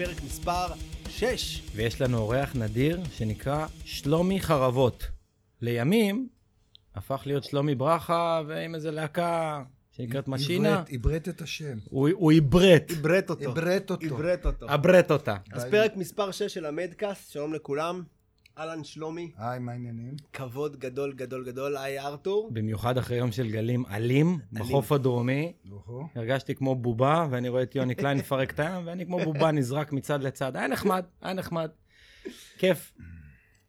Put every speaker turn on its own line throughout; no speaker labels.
לפרק מספר 6.
ויש לנו אורח נדיר שנקרא שלומי חרבות. לימים הפך להיות שלומי ברכה ועם איזה להקה שנקראת משינה.
עברת- את השם.
הוא
עברת אותו.
עברת אותו.
עברת אותו.
עברת אותה.
אז. פרק מספר 6 של המדקאסט, שלום לכולם. אהלן שלומי,
היי, מה העניינים?
כבוד גדול גדול גדול, היי ארתור.
במיוחד אחרי יום של גלים אלים בחוף הדרומי.
אוהו.
הרגשתי כמו בובה, ואני רואה את יוני קליין מפרק את הים, ואני כמו בובה נזרק מצד לצד. היה נחמד, היה נחמד. כיף.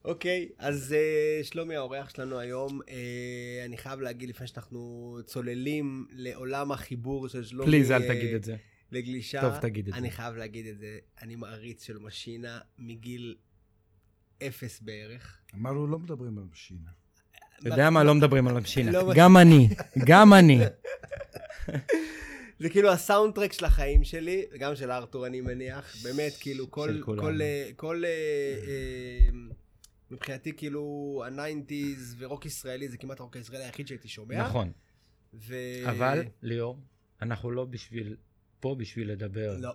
אוקיי, אז אה, שלומי האורח שלנו היום, אה, אני חייב להגיד לפני שאנחנו צוללים לעולם החיבור של שלומי.
פליז, אל
אה,
תגיד את זה.
לגלישה.
טוב, תגיד את זה.
אני חייב להגיד את זה, אני מעריץ של משינה מגיל אפס בערך.
אמרנו, לא מדברים על משינה.
אתה יודע מה? לא מדברים על המשינה.
לא-
גם אני, גם אני.
זה כאילו הסאונדטרק של החיים שלי, וגם של ארתור אני מניח, באמת כאילו כל, אה, כל, אה, אה, מבחינתי כאילו ה nineties ורוק ישראלי זה כמעט הרוק הישראלי היחיד שהייתי שומע.
נכון.
ו...
אבל, ליאור, אנחנו לא בשביל, פה בשביל לדבר
לא.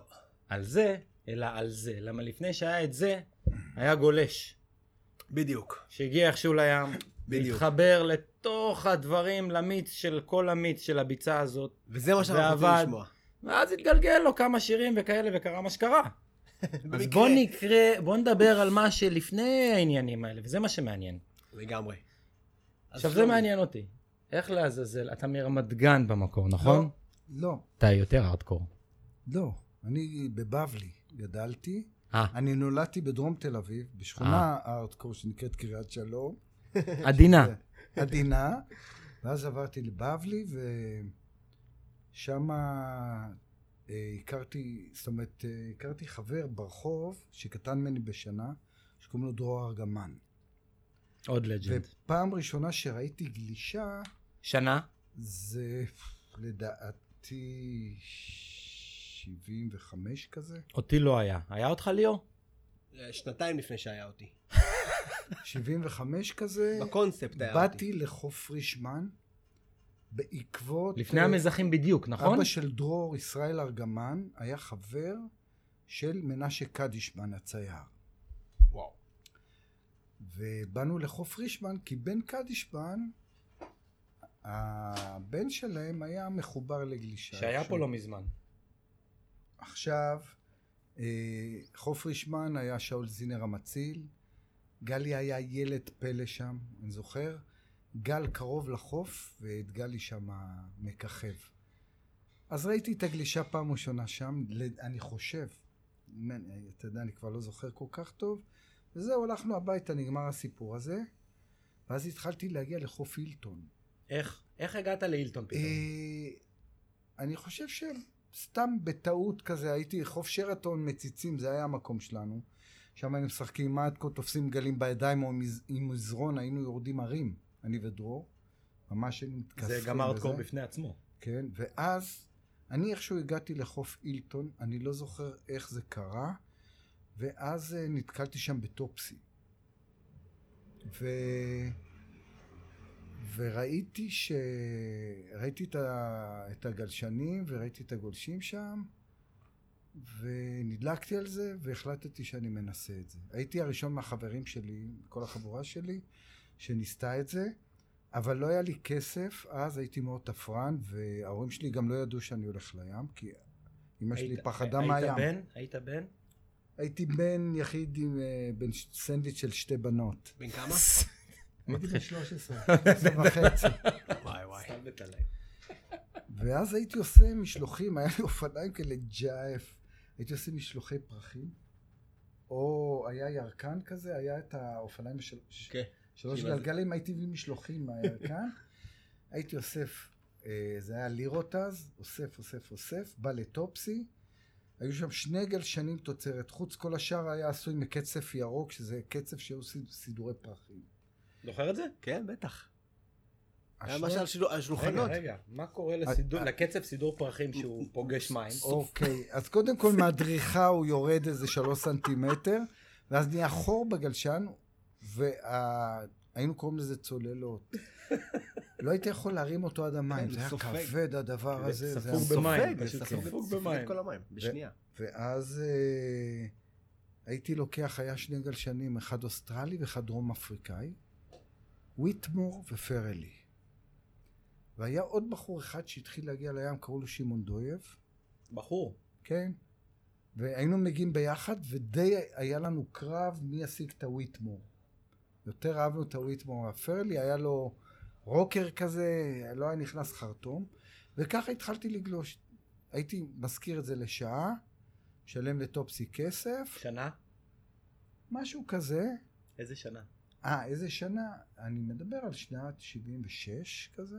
על זה, אלא על זה. למה לפני שהיה את זה, היה גולש,
בדיוק.
שהגיע איכשהו לים,
בדיוק.
התחבר לתוך הדברים, למיץ של כל המיץ של הביצה הזאת,
וזה מה שאנחנו רוצים. לשמוע.
ואז התגלגל לו כמה שירים וכאלה, וקרה מה שקרה. אז. בוא נקרא, בוא נדבר על מה שלפני העניינים האלה, וזה מה שמעניין.
לגמרי.
עכשיו זה
שלומי,
מעניין אותי. איך לעזאזל, אתה מרמת גן במקור, נכון?
לא,
אתה יותר ארדקור.
לא. אני בבבלי גדלתי.
אה,
אני נולדתי בדרום תל אביב, בשכונה הארדקור שנקראת קריית שלום.
עדינה.
עדינה. ואז עברתי לבבלי, ושם הכרתי, זאת אומרת, אה, הכרתי חבר ברחוב, שקטן ממני בשנה, שקוראים לו דרור ארגמן.
עוד לג'נד.
ופעם ראשונה שראיתי גלישה,
שנה?
זה לדעתי 75 כזה.
אותי לא היה. היה אותך ליאור?
אה, שנתיים לפני שהיה אותי.
75 כזה.
בקונספט היה אותי.
באתי לחוף פרישמן בעקבות...
לפני
אה,
המזחים בדיוק, נכון?
אבא של דרור, ישראל ארגמן, היה חבר של מנשה קדישמן הצייר.
וואו.
ובאנו לחוף פרישמן כי בן קדישמן, הבן שלהם היה מחובר לגלישה.
שהיה פה לא מזמן.
עכשיו, אה, חוף רישמן היה שאול זינר המציל, גלי היה ילד פלא שם, אני זוכר, גל קרוב לחוף ואת גלי שם מככב. אז ראיתי את הגלישה פעם ראשונה שם, אני חושב, אתה יודע, אני כבר לא זוכר כל כך טוב, וזהו, הלכנו הביתה, נגמר הסיפור הזה, ואז התחלתי להגיע לחוף הילטון.
איך? איך הגעת להילטון פתאום?
אה, אני חושב שסתם בטעות כזה, הייתי חוף שרתון מציצים, זה היה המקום שלנו. שם היינו משחקים עם מתקו, תופסים גלים בידיים או עם מז- עם מזרון, היינו יורדים הרים, אני ודרור. ממש היינו מתכסחים.
זה גם ארדקור. בפני עצמו.
כן, ואז אני איכשהו הגעתי לחוף אילטון, אני לא זוכר איך זה קרה, ואז אה, נתקלתי שם בטופסי. ו... וראיתי ש... ראיתי את, ה... את הגלשנים וראיתי את הגולשים שם, ונדלקתי על זה והחלטתי שאני מנסה את זה. הייתי הראשון מהחברים שלי, כל החבורה שלי, שניסתה את זה. אבל לא היה לי כסף, אז הייתי מאוד תפרן, וההורים שלי גם לא ידעו שאני הולך לים, כי אמא שלי
היית-
פחדה
היית
מהים.
בן? היית בן?
הייתי בן יחיד עם אה, בן סנדוויץ' של שתי בנות.
בן כמה?
הייתי בן 13, 13 וחצי.
וואי וואי.
סתלבט עליי.
ואז הייתי עושה משלוחים, היה לי אופניים כאלה ג'אף. הייתי עושה משלוחי פרחים, או היה ירקן כזה, היה את האופניים של...
כן.
שלוש
כאילו, אז-
גלגלים, הייתי מביא משלוחים מהירקן, הייתי אוסף, אה, זה היה לירות אז, אוסף, אוסף, אוסף, בא לטופסי, היו שם שני גלשנים תוצרת חוץ, כל השאר היה עשוי מקצף ירוק, שזה קצף שהיו סיד- סידורי פרחים.
זוכר את זה?
כן, בטח. היה משל על
רגע,
שולחנות.
רגע, מה קורה לסידור-
אה,
לקצב סידור פרחים שהוא פוגש מים?
אוקיי, אז קודם כל מהדריכה הוא יורד איזה שלוש סנטימטר, ואז נהיה חור בגלשן, והיינו קוראים לזה צוללות. לא הייתי יכול להרים אותו עד המים,
כן,
זה היה
סופג.
כבד הדבר הזה. זה
ספוג במים, פשוט
ספוג,
ספוג במים.
כל המים, בשנייה.
ואז אה, הייתי לוקח, היה שני גלשנים, אחד אוסטרלי ואחד דרום אפריקאי, ויטמור ופרלי. והיה עוד בחור אחד שהתחיל להגיע לים, קראו לו שמעון דויב,
בחור.
כן? והיינו מגיעים ביחד, ודי היה לנו קרב מי ישיג את הוויטמור. יותר אהבנו את הוויטמור. הפרלי היה לו רוקר כזה, לא היה נכנס חרטום, וככה התחלתי לגלוש. הייתי מזכיר את זה לשעה, משלם לטופסי כסף,
שנה?
משהו כזה.
איזה שנה?
אה, איזה שנה? אני מדבר על שנת 76 כזה,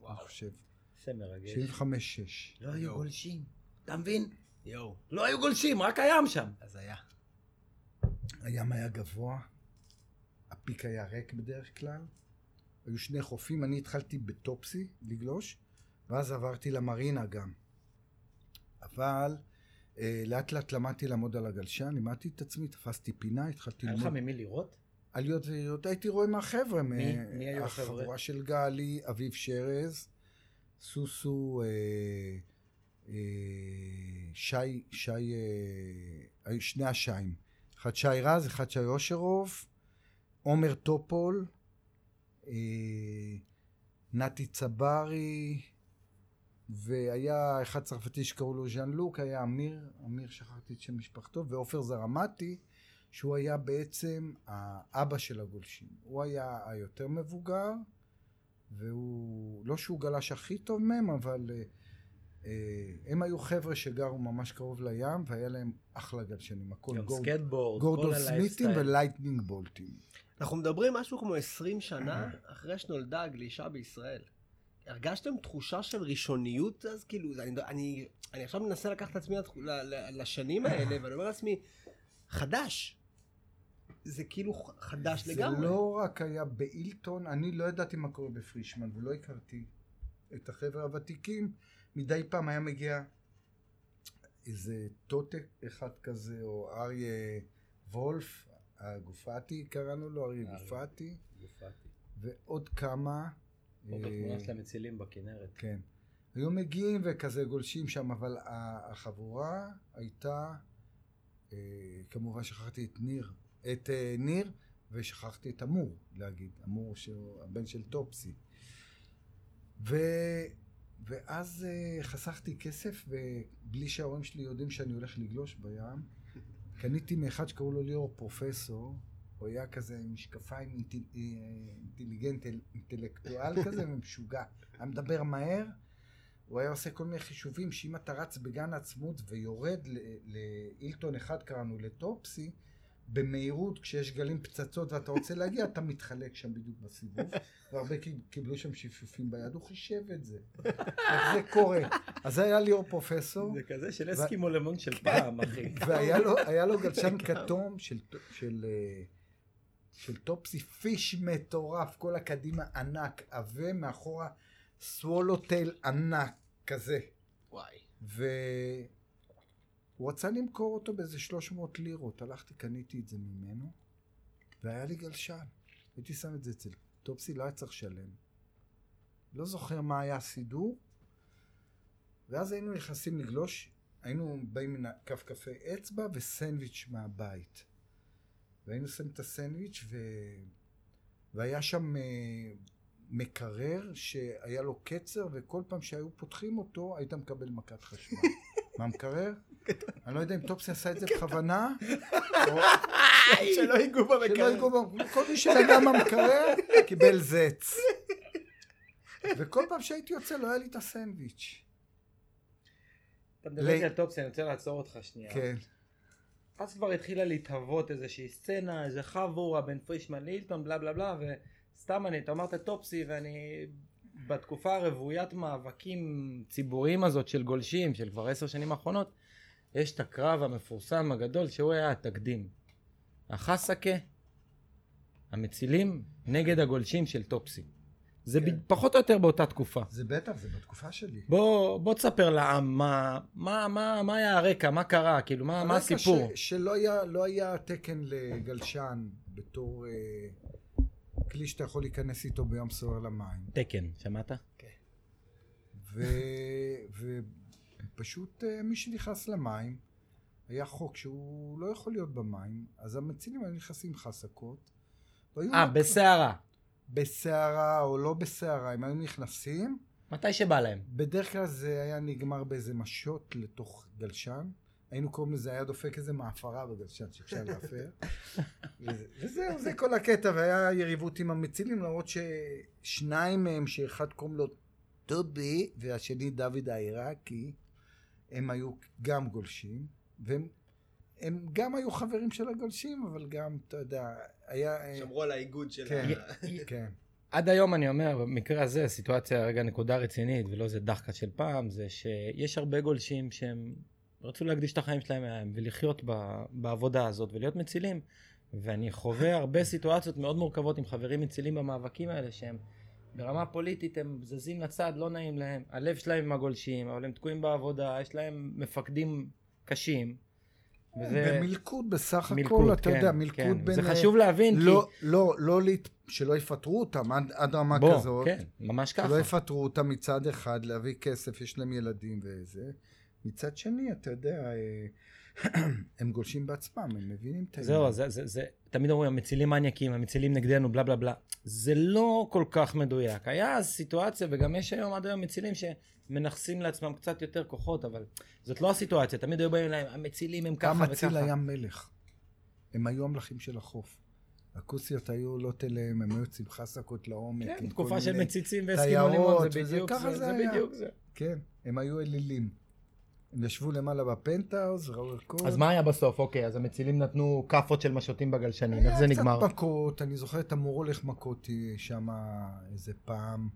וואו,
אני חושב.
זה מרגש.
75-6.
לא היו. גולשים. אתה מבין?
יואו,
לא היו גולשים, רק הים שם.
אז היה.
הים היה גבוה, הפיק היה ריק בדרך כלל, היו שני חופים, אני התחלתי בטופסי לגלוש, ואז עברתי למרינה גם. אבל אה, לאט לאט למדתי לעמוד על הגלשן, לימדתי את עצמי, תפסתי פינה, התחלתי
היה לך
ללמוד
ממי לראות?
עליות וירידות, הייתי רואה מהחבר'ה,
מי?
מ-
מי היו החבר'ה?
החבורה של גלי, אביב שרז, סוסו, אה, אה, שי, שי, אה, שני השיים, אחד שי רז, אחד שי אושרוב, עומר טופול, אה, נתי צברי, והיה אחד צרפתי שקראו לו ז'אן לוק, היה אמיר, אמיר שכחתי את שם משפחתו, ועופר זרמתי, שהוא היה בעצם האבא של הגולשים. הוא היה היותר מבוגר, והוא, לא שהוא גלש הכי טוב מהם, אבל אה, אה, הם היו חבר'ה שגרו ממש קרוב לים, והיה להם אחלה גלשנים. הכל
גם
גורד,
סקטבורד,
גורדו
כל
סמיתים. ולייטנינג בולטים.
אנחנו מדברים משהו כמו 20 שנה אחרי שנולדה הגלישה בישראל. הרגשתם תחושה של ראשוניות אז? כאילו, אני, אני, אני עכשיו מנסה לקחת את עצמי לשנים האלה, ואני אומר לעצמי, חדש. זה כאילו חדש לגמרי.
זה לא רק היה באילטון, אני לא ידעתי מה קורה בפרישמן, ולא הכרתי את החבר'ה הוותיקים. מדי פעם היה מגיע איזה טוטק אחד כזה, או אריה וולף, הגופתי קראנו לו, אריה
אריה.
גופתי,
גופתי.
ועוד כמה.
פה
אה,
בתמונה של המצילים בכנרת.
כן. היו מגיעים וכזה גולשים שם, אבל החבורה הייתה, אה, כמובן שכחתי את ניר, את אה, ניר, ושכחתי את אמור להגיד, אמור שהוא הבן של טופסי. ו... ואז אה, חסכתי כסף, ובלי שההורים שלי יודעים שאני הולך לגלוש בים, קניתי מאחד שקראו לו ליאור פרופסור, הוא היה כזה עם משקפיים אינטל... אה, אינטליגנט, אינטלקטואל כזה ומשוגע. היה מדבר מהר, הוא היה עושה כל מיני חישובים שאם אתה רץ בגן העצמות ויורד ל- לאילטון אחד קראנו, לטופסי, במהירות כשיש גלים פצצות ואתה רוצה להגיע, אתה מתחלק שם בדיוק בסיבוב, והרבה קיב- קיבלו שם שפשופים ביד, הוא חישב את זה. איך זה קורה? אז היה ליאור פרופסור,
זה כזה של אסקימו לימון של פעם, אחי.
והיה לו, גלשן כתום של, של, אה, של טופסי fish מטורף, כל הקדימה ענק, עבה מאחורה swallow tail ענק כזה.
וואי.
והוא רצה למכור אותו באיזה 300 לירות, הלכתי, קניתי את זה ממנו, והיה לי גלשן. הייתי שם את זה אצל טופסי, לא היה צריך לשלם. לא זוכר מה היה הסידור, ואז היינו נכנסים לגלוש, היינו באים מן קפה אצבע וסנדוויץ' מהבית. והיינו שמים את הסנדוויץ' ו... והיה שם אה, מקרר שהיה לו קצר, וכל פעם שהיו פותחים אותו, היית מקבל מכת חשמל. מהמקרר? אני לא יודע אם טופסי עשה את זה בכוונה, או
שלא ייגעו במקרר.
כל מי שנגע מהמקרר קיבל זץ. וכל פעם שהייתי יוצא לא היה לי את הסנדוויץ'.
אתה מדבר על טופסי, אני רוצה לעצור אותך שנייה.
כן.
אז כבר התחילה להתהוות איזושהי סצנה, איזה חבורה בין פרישמן לאילטון, בלה בלה בלה, וסתם אני, אתה אמרת טופסי, ואני בתקופה הרוויית מאבקים ציבוריים הזאת של גולשים, של כבר עשר שנים האחרונות, יש את הקרב המפורסם הגדול, שהוא היה התקדים. החסקה, המצילים, נגד הגולשים של טופסי. זה
כן.
ב- פחות או יותר באותה תקופה.
זה בטח, זה בתקופה שלי.
בוא, בוא תספר לעם מה, מה, מה, מה היה הרקע, מה קרה, כאילו, מה, מה הסיפור?
ש, שלא היה, לא היה תקן לגלשן בתור אה, כלי שאתה יכול להיכנס איתו ביום סוער למים.
תקן, שמעת?
ופשוט אה, מי שנכנס למים, היה חוק שהוא לא יכול להיות במים, אז המצילים היו נכנסים חסקות.
אה, בסערה.
בסערה או לא בסערה, הם היו נכנסים,
מתי שבא להם.
בדרך כלל זה היה נגמר באיזה משות לתוך גלשן. היינו קוראים לזה, היה דופק איזה מעפרה בגלשן שאפשר להפר. וזה- וזהו, זה כל הקטע, והיה יריבות עם המצילים, למרות ששניים מהם, שאחד קוראים לו טובי, והשני דוד העיראקי, הם היו גם גולשים, והם הם גם היו חברים של הגולשים, אבל גם, אתה יודע, היה...
שמרו על האיגוד של
כן,
ה...
כן.
עד היום אני אומר, במקרה הזה, סיטואציה, רגע, נקודה רצינית, ולא איזה דחקה של פעם, זה שיש הרבה גולשים שהם רצו להקדיש את החיים שלהם מהם ולחיות ב, בעבודה הזאת ולהיות מצילים. ואני חווה הרבה סיטואציות מאוד מורכבות עם חברים מצילים במאבקים האלה, שהם ברמה פוליטית הם זזים לצד, לא נעים להם. הלב שלהם עם הגולשים, אבל הם תקועים בעבודה, יש להם מפקדים קשים. וזה
במלכוד בסך
מלכוד,
הכל, אתה
כן,
יודע, מלכוד
כן.
בין...
זה חשוב להבין,
לא, לא, לא, להת- שלא יפטרו אותם עד, עד רמה
כי... בוא,
כזאת.
כן, ממש ככה.
שלא יפטרו אותם מצד אחד, להביא כסף, יש להם ילדים וזה. מצד שני, אתה יודע, אה, הם גולשים בעצמם, הם מבינים את
זהו, זה, זה, זה, תמיד אומרים, המצילים מניאקים, המצילים נגדנו, בלה בלה בלה. זה לא כל כך מדויק. היה אז סיטואציה, וגם יש היום עד היום מצילים שמנכסים לעצמם קצת יותר כוחות, אבל זאת לא הסיטואציה. תמיד היו באים אליהם, המצילים הם ככה וככה.
המציל היה מלך. הם היו המלכים של החוף. הכוסיות היו עולות אליהם, הם היו יוצאים חסקות לעומק.
כן, תקופה של מציצים והסכימונים,
תיירות,
זה בדיוק
ככה
זה,
זה
זה
היה.
זה.
כן, הם היו אלילים. הם ישבו למעלה בפנטהאוז, ראו ערכות.
אז מה היה בסוף? אוקיי, אז המצילים נתנו כאפות של משוטים בגלשנים, איך זה
היה
נגמר?
קצת מכות, אני זוכר את המור הולך מכות שם איזה פעם,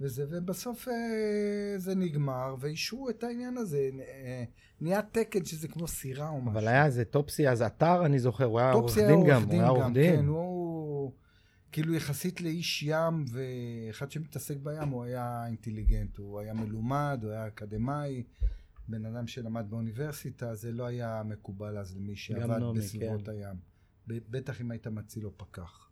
וזה, ובסוף אה, זה נגמר, ואישרו את העניין הזה. אה, נהיה תקן שזה כמו סירה או משהו.
אבל היה איזה טופסי, אז אתר, אני זוכר, הוא היה עורך
היה
דין
עורך
גם, הוא
דין
היה עורך דין.
כן, הוא כאילו יחסית לאיש ים, ואחד שמתעסק בים, הוא היה אינטליגנט, הוא היה מלומד, הוא היה אקדמאי. בן אדם שלמד באוניברסיטה, זה לא היה מקובל אז למי שעבד
נעמי,
בסביבות
כן.
הים. בטח אם היית מציל או פקח.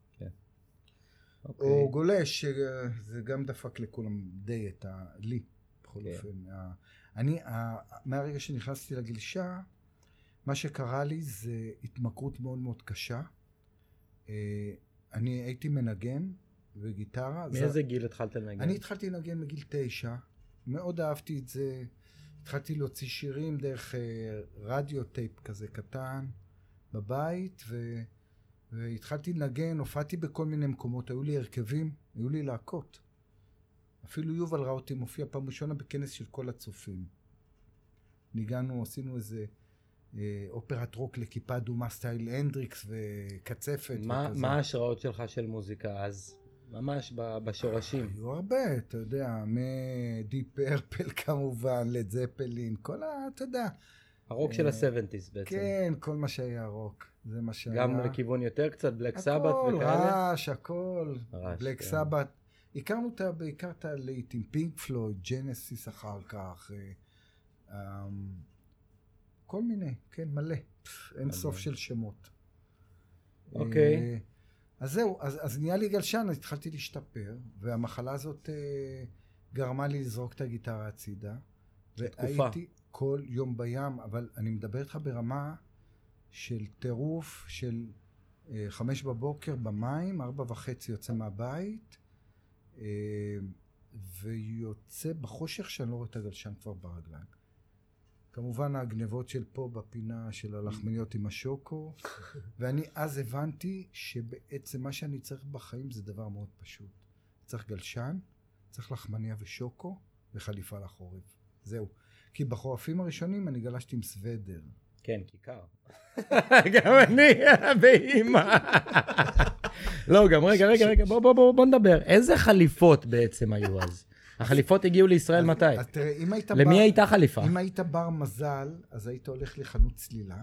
אוקיי.
או גולש, שזה גם דפק לכולם די את ה... לי, בכל
כן.
אופן. ה- אני, ה- מהרגע שנכנסתי לגלישה, מה שקרה לי זה התמכרות מאוד מאוד קשה. אה, אני הייתי מנגן וגיטרה. זה-
מאיזה גיל התחלת לנגן?
אני התחלתי לנגן בגיל תשע, מאוד אהבתי את זה. התחלתי להוציא שירים דרך אה, רדיו טייפ כזה קטן בבית, ו... והתחלתי לנגן, הופעתי בכל מיני מקומות, היו לי הרכבים, היו לי להקות. אפילו יובל ראה אותי מופיע פעם ראשונה בכנס של כל הצופים. ניגנו, עשינו איזה אה, אופרת רוק לכיפה אדומה סטייל הנדריקס וקצפת
מה
וכזה.
מה ההשראות שלך של מוזיקה אז? ממש בשורשים.
היו הרבה, אתה יודע, מדיפ פרפל כמובן, לד זפלין, כל ה... אתה יודע.
הרוק של
אה,
ה-70's בעצם.
כן, כל מה שהיה רוק, זה מה שהיה.
גם לכיוון יותר קצת, בלק סבת
הכל,
וכאלה.
רעש, הכל.
רעש,
בלק
כן.
סבת. הכרנו אותה בעיקר את הלהיטים, פינק פלויד, ג'נסיס אחר כך, אה, אמ, כל מיני, כן, מלא. אין. סוף של שמות.
אוקיי.
אז זהו, אז, אז נהיה לי גלשן, אז התחלתי להשתפר, והמחלה הזאת אה, גרמה לי לזרוק את הגיטרה הצידה.
תקופה.
והייתי כל יום בים, אבל אני מדבר איתך ברמה של טירוף של אה, חמש בבוקר במים, ארבע וחצי יוצא מהבית, אה, ויוצא בחושך שאני לא רואה את הגלשן כבר ברגליים. כמובן הגנבות של פה בפינה של הלחמניות עם השוקו, ואני אז הבנתי שבעצם מה שאני צריך בחיים זה דבר מאוד פשוט. צריך גלשן, צריך לחמניה ושוקו וחליפה לחורף. זהו. כי בחורפים הראשונים אני גלשתי עם סוודר.
כן, כיכר. גם אני, באימא. לא, גם רגע, רגע, רגע, בוא, בוא, בוא, בוא נדבר. איזה חליפות בעצם היו אז? החליפות הגיעו לישראל מתי?
אז תראה, אם היית
למי
בר-
הייתה חליפה?
אם היית בר מזל, אז היית הולך לחנות צלילה,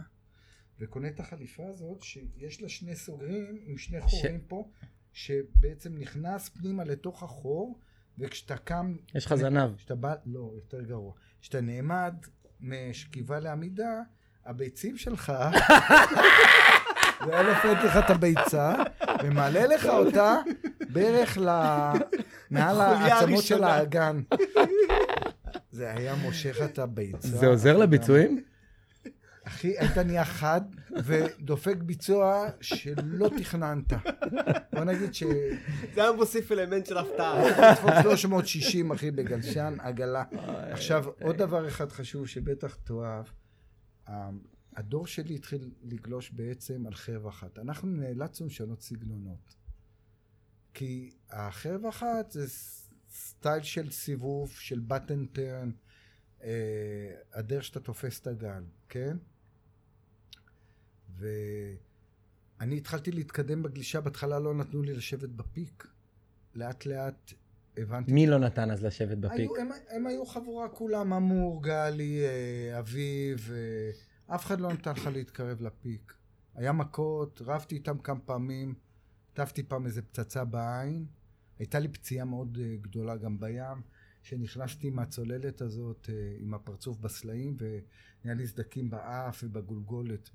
וקונה את החליפה הזאת, שיש לה שני סוגרים עם שני חורים פה, שבעצם נכנס פנימה לתוך החור, וכשאתה קם...
יש לך זנב.
כשאתה בא, לא, יותר גרוע. כשאתה נעמד משכיבה לעמידה, הביצים שלך זה היה נופלת לך את הביצה, ומעלה לך אותה בערך ל... מעל העצמות של. האגן. זה היה מושך את הביצה.
זה עוזר לביצועים?
אחי, היית נהיה חד ודופק ביצוע שלא תכננת. בוא נגיד ש...
זה היה מוסיף אלמנט של הפתעה.
לדפוק 360, אחי, בגלשן, עגלה. עכשיו, עוד דבר אחד חשוב שבטח תאהב. הדור שלי התחיל לגלוש בעצם על חרב אחת. אנחנו נאלצנו לשנות סגנונות. כי החרב אחת זה סטייל של סיבוב, של בטן טרן, אה, הדרך שאתה תופס את הגל, כן? ואני התחלתי להתקדם בגלישה, בהתחלה לא נתנו לי לשבת בפיק. לאט לאט הבנתי
מי לא נתן אז לשבת בפיק?
היו, הם, הם היו חבורה כולם, אמור, גלי, אה, אביב, אה, אף אחד לא נתן לך להתקרב לפיק. היה מכות, רבתי איתם כמה פעמים, טפתי פעם איזה פצצה בעין. הייתה לי פציעה מאוד אה, גדולה גם בים, שנכנסתי מהצוללת הזאת אה, עם הפרצוף בסלעים, ונהיה לי סדקים באף ובגולגולת,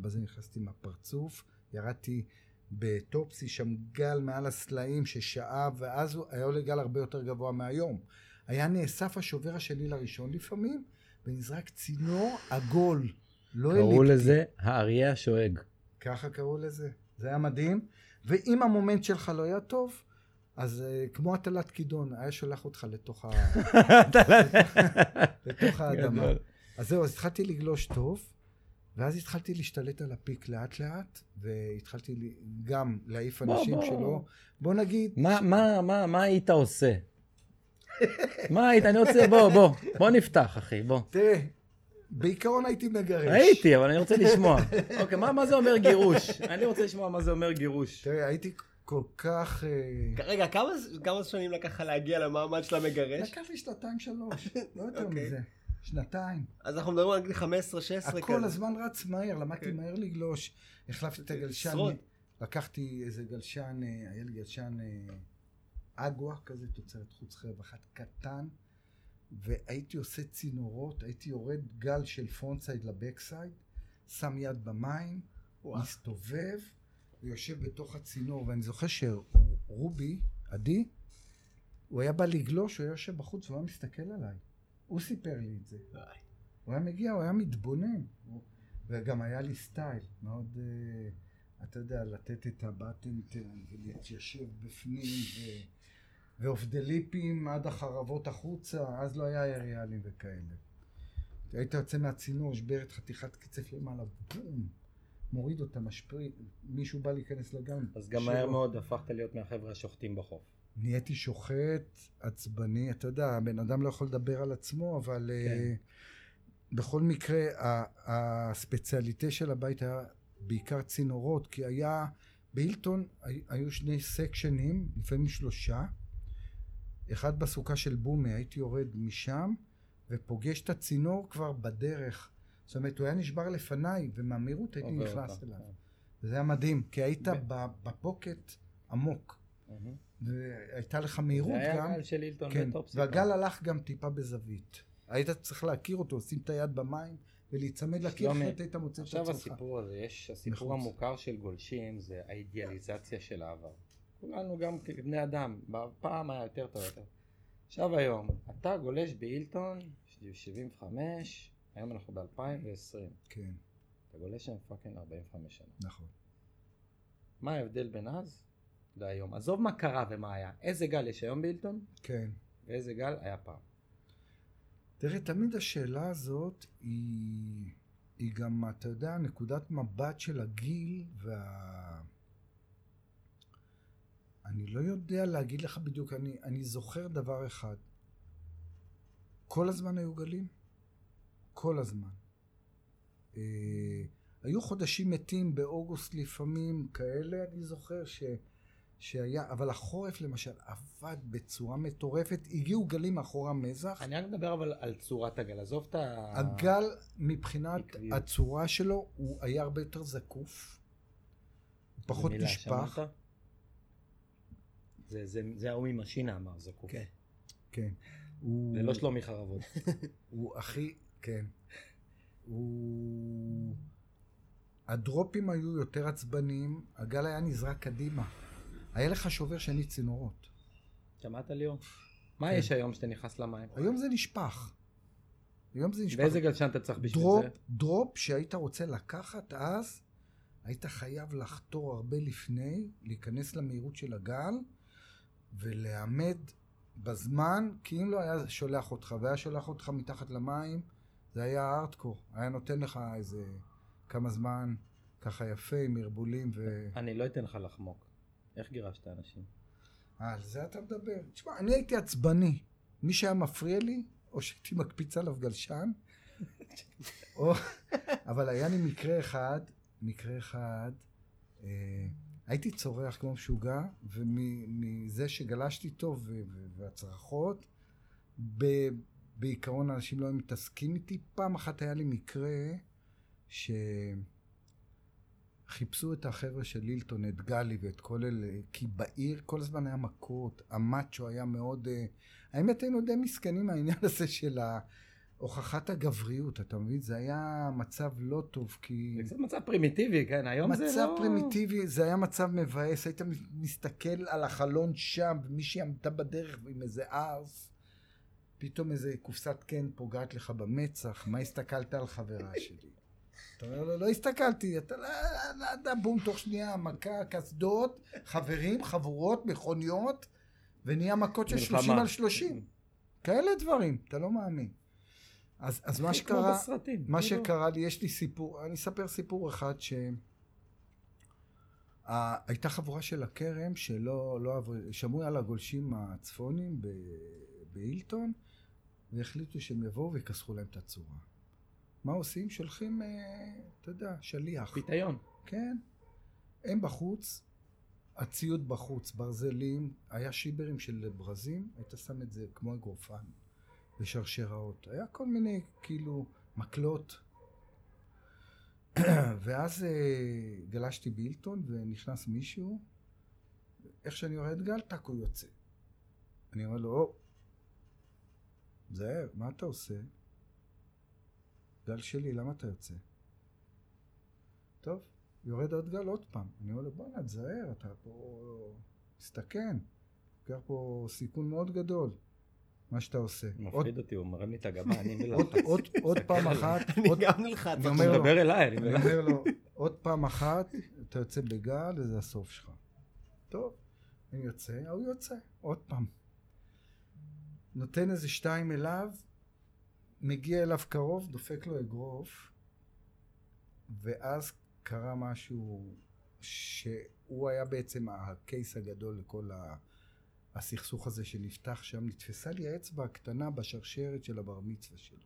בזה נכנסתי עם הפרצוף. ירדתי בטופסי, שם גל מעל הסלעים ששעה, ואז היה עולה גל הרבה יותר גבוה מהיום. היה נאסף השובר השני לראשון לפעמים, ונזרק צינור עגול, לא
קראו
אליפטי.
לזה האריה השואג.
ככה קראו לזה. זה היה מדהים. ואם המומנט שלך לא היה טוב, אז uh, כמו הטלת כידון, היה שולח אותך לתוך, ה... לתוך האדמה. אז זהו, אז התחלתי לגלוש טוב, ואז התחלתי להשתלט על הפיק לאט לאט, והתחלתי גם להעיף
בוא,
אנשים
בוא.
שלא... בוא נגיד...
מה- מה- מה- מה היית עושה? מה היית? אני רוצה, בוא, בוא, בוא נפתח, אחי, בוא.
תראה, בעיקרון הייתי מגרש.
הייתי, אבל אני רוצה לשמוע. אוקיי, מה מה זה אומר גירוש? אני רוצה לשמוע מה זה אומר גירוש.
תראה, הייתי כל כך... אה,
רגע, כמה כמה שנים לקח לך להגיע למעמד של המגרש?
לקח לי שנתיים שלוש, לא יותר
אוקיי.
מזה. שנתיים.
אז אנחנו מדברים על גיל 15-16 כזה.
הכל הזמן רץ מהר, למדתי
כן.
מהר לגלוש. החלפתי את הגלשן. לקחתי איזה גלשן, אה, היה לי גלשן אה, אגווה כזה, תוצרת חוץ חרב אחת קטן, והייתי עושה צינורות, הייתי יורד גל של frontside ל backside, שם יד במים,
וואו.
מסתובב, ויושב בתוך הצינור, ואני זוכר שרובי, עדי, הוא היה בא לגלוש, הוא היה יושב בחוץ והוא היה מסתכל עליי. הוא סיפר לי את זה. הוא היה מגיע, הוא היה מתבונן. הוא- וגם היה לי סטייל, מאוד, אה, אתה יודע, לתת את ה bottom turn ולהתיישב בפנים, ו... ואוף דה ליפים עד החרבות החוצה, אז לא היה אריאלים וכאלה. היית יוצא מהצינור, שבר את חתיכת קצף למעלה, בום, מוריד אותה, משפריד, מישהו בא להיכנס לגן.
אז גם. מהר מאוד הפכת להיות מהחבר'ה השוחטים בחוף.
נהייתי שוחט, עצבני, אתה יודע, הבן אדם לא יכול לדבר על עצמו, אבל
כן.
uh, בכל מקרה, הספציאליטה של הבית היה בעיקר צינורות, כי היה, בהילטון הי- היו שני סקשנים, לפעמים שלושה, אחד בסוכה של בומי, הייתי יורד משם ופוגש את הצינור כבר בדרך. זאת אומרת, הוא היה נשבר לפניי, ומהמהירות הייתי נכנס. אליו. וזה היה מדהים, כי היית בפוקט עמוק. והייתה לך מהירות
זה היה
גם,
גל של אילטון
כן,
וטופסי.
והגל הלך גם טיפה בזווית. היית צריך להכיר אותו, לשים את היד במים ולהיצמד לקיר, אחרת היית מוצא את
עכשיו
עצמך.
הסיפור הזה, יש, הסיפור. המוכר של גולשים זה האידיאליזציה של העבר. כולנו גם כבני אדם, פעם היה יותר טוב יותר. עכשיו היום, אתה גולש באילטון, 75, היום אנחנו ב-2020,
כן,
אתה גולש שם פאקינג 45 שנה.
נכון.
מה ההבדל בין אז להיום? עזוב מה קרה ומה היה, איזה גל יש היום באילטון
כן.
ואיזה גל היה פעם.
תראה, תמיד השאלה הזאת היא, היא גם, אתה יודע, נקודת מבט של הגיל וה... אני לא יודע להגיד לך בדיוק, אני, אני זוכר דבר אחד. כל הזמן היו גלים. כל הזמן. אה, היו חודשים מתים באוגוסט לפעמים כאלה, אני זוכר ש, שהיה, אבל החורף למשל עבד בצורה מטורפת, הגיעו גלים מאחורי המזח.
אני רק מדבר אבל על צורת הגל, עזוב את ה...
הגל מבחינת
עקביות.
הצורה שלו הוא היה הרבה יותר זקוף, פחות נשפך.
זה, זה, זה ההוא עם השינה אמר, זקוף.
כן.
כן. הוא,
זה לא שלומי חרבות.
הוא הכי, כן. הוא... הדרופים היו יותר עצבניים, הגל היה נזרק קדימה. היה לך שובר שני צינורות.
שמעת ליאור? מה
כן.
יש היום כשאתה נכנס למים?
היום זה נשפך. היום זה נשפך.
באיזה גלשן אתה צריך בשביל
drop,
זה?
drop שהיית רוצה לקחת אז, היית חייב לחתור הרבה לפני, להיכנס למהירות של הגל, ולעמד בזמן, כי אם לא היה שולח אותך, והיה שולח אותך מתחת למים, זה היה הארדקור. היה נותן לך איזה כמה זמן, ככה יפה, עם ערבולים ו...
אני לא אתן לך לחמוק. איך גירשת אנשים?
אה, על זה אתה מדבר? תשמע, אני הייתי עצבני. מי שהיה מפריע לי, או שהייתי מקפיץ עליו גלשן, או... אבל היה לי מקרה אחד, מקרה אחד, אה, הייתי צורח כמו משוגע, ומזה שגלשתי טוב והצרחות, ב- בעיקרון אנשים לא היו מתעסקים איתי. פעם אחת היה לי מקרה שחיפשו את החבר'ה של לילטון, את גלי ואת כל אלה, כי בעיר כל הזמן היה מכות, המאצ'ו היה מאוד... אה, האמת היינו די מסכנים מהעניין הזה של הוכחת הגבריות, אתה מבין? זה היה מצב לא טוב, כי...
זה קצת מצב פרימיטיבי, כן? היום זה לא...
מצב פרימיטיבי, זה היה מצב מבאס, היית מסתכל על החלון שם, ומישהי עמדה בדרך עם איזה ארס, פתאום איזה קופסת קן פוגעת לך במצח, מה הסתכלת על חברה שלי? אתה אומר לו, לא הסתכלתי, אתה לא, לא יודע, בום, תוך שנייה, מכה, קסדות, חברים, חבורות, מכוניות, ונהיה מכות של
מלחמה.
30 על 30. כאלה דברים, אתה לא מאמין. אז, אז מה שקרה...
בסרטים.
מה
כאילו.
שקרה לי, יש לי סיפור, אני אספר סיפור אחד ש... ה- הייתה חבורה של הכרם שלא, לא עברו, שמעו על הגולשים הצפונים ב- בהילטון והחליטו שהם יבואו ויכסחו להם את הצורה. מה עושים? שולחים, אה, אתה יודע, שליח.
פיתיון.
כן. הם בחוץ, הציוד בחוץ, ברזלים, היה שיברים של ברזים, היית שם את זה כמו אגרופן ושרשראות. היה כל מיני, כאילו, מקלות. ואז אה, גלשתי בילטון ונכנס מישהו, איך שאני יורד גל, טאק הוא יוצא. אני אומר לו, או, זהר, מה אתה עושה? גל שלי, למה אתה יוצא? טוב, יורד עוד גל עוד פעם. אני אומר לו, בואנה, תזהר, אתה פה מסתכן. לוקח פה סיכון מאוד גדול, מה שאתה עושה. עוד,
מפחיד אותי, הוא מרים לי את הגבה, אני מלחץ.
עוד, עוד, עוד פעם אחת,
אני
עוד,
גם נלחץ.
אני
אתה
אומר לו,
מדבר אליי, אני.
אומר לו, עוד פעם אחת, אתה יוצא בגל וזה הסוף שלך. טוב, אני יוצא, ההוא יוצא, עוד פעם. נותן איזה שתיים אליו, מגיע אליו קרוב, דופק לו אגרוף, ואז קרה משהו שהוא היה בעצם הקייס הגדול לכל ה... הסכסוך הזה שנפתח שם, נתפסה לי האצבע הקטנה בשרשרת של הבר מצווה שלו.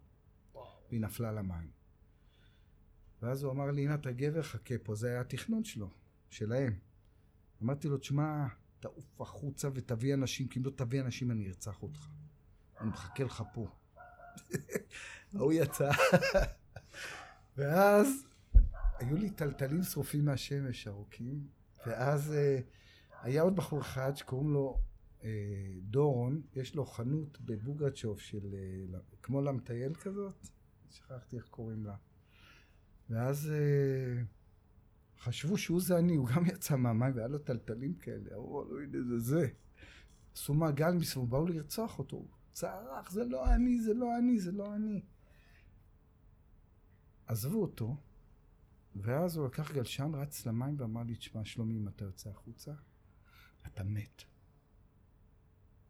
והיא נפלה למים. ואז הוא אמר לי, הנה אתה גבר, חכה פה, זה היה התכנון שלו, שלהם. אמרתי לו, תשמע, תעוף החוצה ותביא אנשים, כי אם לא תביא אנשים אני ארצח אותך. אני מחכה לך פה. ההוא יצא. ואז היו לי טלטלים שרופים מהשמש ארוכים, ואז אה, היה עוד בחור אחד שקוראים לו דורון, יש לו חנות בבוגרצ'וב של, אה, כמו למטייל כזאת, שכחתי איך קוראים לה. ואז אה, חשבו שהוא זה אני, הוא גם יצא מהמים והיה לו טלטלים כאלה, אמרו לו הנה זה זה. עשו מעגל מסביבו, באו לרצוח אותו, הוא צרח, זה לא אני, זה לא אני, זה לא אני. עזבו אותו, ואז הוא לקח גלשן, רץ למים ואמר לי, תשמע שלומי, אם אתה יוצא החוצה, אתה מת.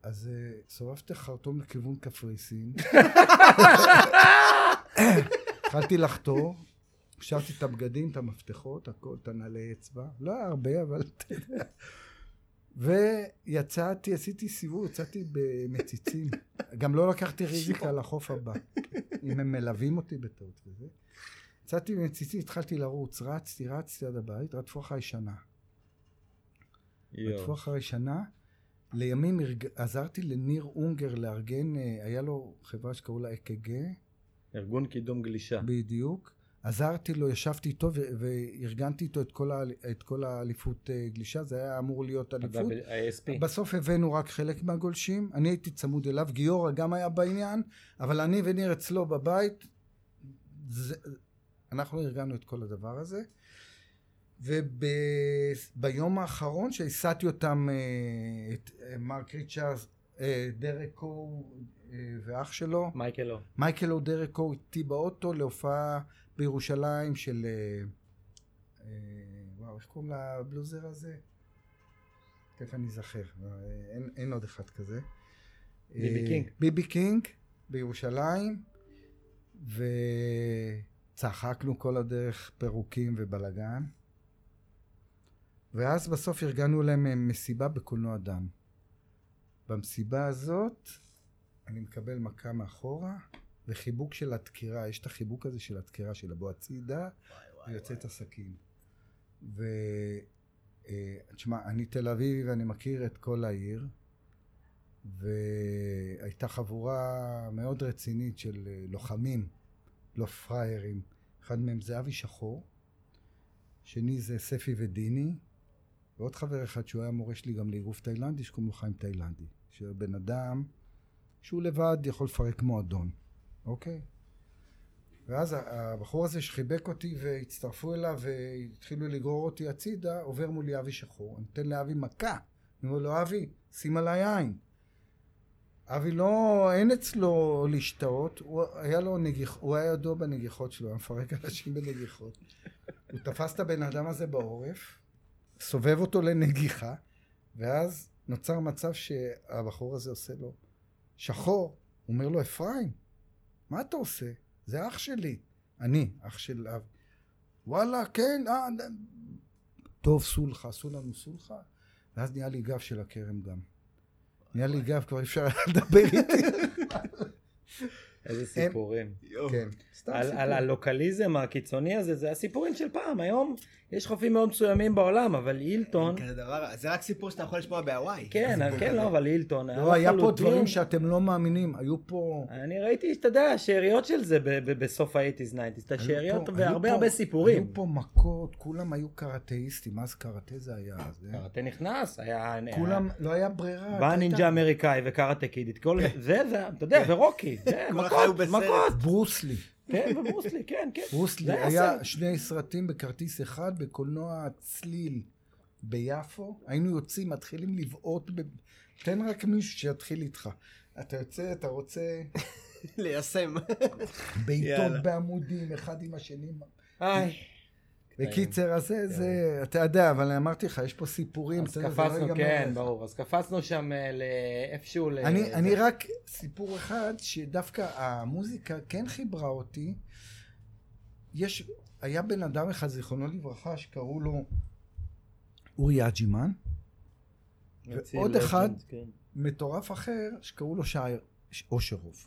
אז אה, סובבתי חרטום לכיוון קפריסין. התחלתי לחתור, השארתי את הבגדים, את המפתחות, הכל, את הנעלי אצבע. לא היה הרבה, אבל אתה יודע. ויצאתי, עשיתי סיבוב, יצאתי במציצים. גם לא לקחתי ריזיקה לחוף הבא. אם הם מלווים אותי בטעות וזה. יצאתי במציצים, התחלתי לרוץ, רצתי, רצתי עד הבית, רדפו אחריי שנה. רדפו. אחרי שנה. לימים הרג... עזרתי לניר אונגר לארגן, אה, היה לו חברה שקראו לה אק"ג,
ארגון קידום גלישה.
בדיוק. עזרתי לו, ישבתי איתו וארגנתי איתו את כל, ה- את כל האליפות אה, גלישה, זה היה אמור להיות אליפות.
ה-ASP.
בסוף הבאנו רק חלק מהגולשים, אני הייתי צמוד אליו, גיורא גם היה בעניין, אבל אני וניר אצלו בבית, זה, אנחנו ארגנו את כל הדבר הזה. וביום האחרון שהסעתי אותם, אה, את אה, מרק ריצ'רס, אה, דרק אה, ואח שלו,
מייקל הו.
מייקל או דרק הו איתי באוטו להופעה בירושלים של... וואו, איך קוראים לבלוזר הזה? תכף אני אזכר, אין, אין עוד אחד כזה.
ביבי קינג.
ביבי קינג בירושלים, וצחקנו כל הדרך פירוקים ובלאגן. ואז בסוף ארגנו להם אה, מסיבה בקולנוע דן. במסיבה הזאת אני מקבל מכה מאחורה וחיבוק של הדקירה, יש את החיבוק הזה של הדקירה של לבוא הצידה ויוצא את הסכין. ו... אה, תשמע, אני תל אביבי ואני מכיר את כל העיר והייתה חבורה מאוד רצינית של אה, לוחמים, לא פראיירים. אחד מהם זה אבי שחור, שני זה ספי ודיני, ועוד חבר אחד שהוא היה מורה שלי גם לאגרוף תאילנדי, שקוראים לו חיים תאילנדי. שבן אדם שהוא לבד יכול לפרק מועדון, אוקיי? ואז הבחור הזה שחיבק אותי והצטרפו אליו והתחילו לגרור אותי הצידה, עובר מולי אבי שחור. אני נותן לאבי מכה. אני אומר לו, אבי, שים עליי עין. אבי לא, אין אצלו להשתאות, הוא היה לו נגיח, הוא היה ידוע בנגיחות שלו, היה מפרק אנשים בנגיחות. הוא תפס את הבן אדם הזה בעורף, סובב אותו לנגיחה, ואז נוצר מצב שהבחור הזה עושה לו, שחור, הוא אומר לו, אפרים, מה אתה עושה? זה אח שלי. אני, אח של אב. וואלה, כן, אה, טוב, סולחה, עשו לנו סולחה, ואז נהיה לי גב של הכרם גם. נהיה לי גב, כבר אפשר לדבר איתי.
איזה סיפורים.
כן, סתם
על,
סיפור.
על הלוקליזם הקיצוני הזה, זה הסיפורים של פעם. היום יש חופים מאוד מסוימים בעולם, אבל אילטון,
כזה דבר, זה רק סיפור שאתה יכול לשמוע בהוואי.
כן, כן. לא, אבל אילטון,
לא, היה פה דברים שאתם לא מאמינים, היו פה...
אני ראיתי, אתה יודע, שאריות של זה ב- ב- בסוף ה-80's, 90's, את השאריות והרבה
היו
הרבה
פה-
סיפורים.
היו פה מכות, כולם היו קראטאיסטים, מה זה קראטה זה היה? זה-
קראטה נכנס, היה...
כולם, לא היה ברירה.
בא נינג'ה. אמריקאי וקראטה קיד, כל זה, זה, אתה יודע, ורוקי, זה, מכות,
בסרט.
מכות,
ברוסלי.
כן, וברוסלי, כן, כן.
ברוסלי
היה.
שני סרטים בכרטיס אחד בקולנוע צליל ביפו. היינו יוצאים, מתחילים לבעוט, ב... תן רק מישהו שיתחיל איתך. אתה יוצא, אתה רוצה
ליישם.
בעיטות. בעמודים, אחד עם השני.
איי,
בקיצר, אז זה, זה, אתה יודע, אבל אמרתי לך, יש פה סיפורים.
אז
לא
קפצנו,
ייגמר
כן. ברור, אז קפצנו שם אה, לאיפשהו,
אני, רק, סיפור אחד, שדווקא המוזיקה כן חיברה אותי. יש, היה בן אדם אחד, זיכרונו לברכה, שקראו לו אורי אג'ימן, ועוד אחד.
כן.
מטורף אחר, שקראו לו שי אושרוב.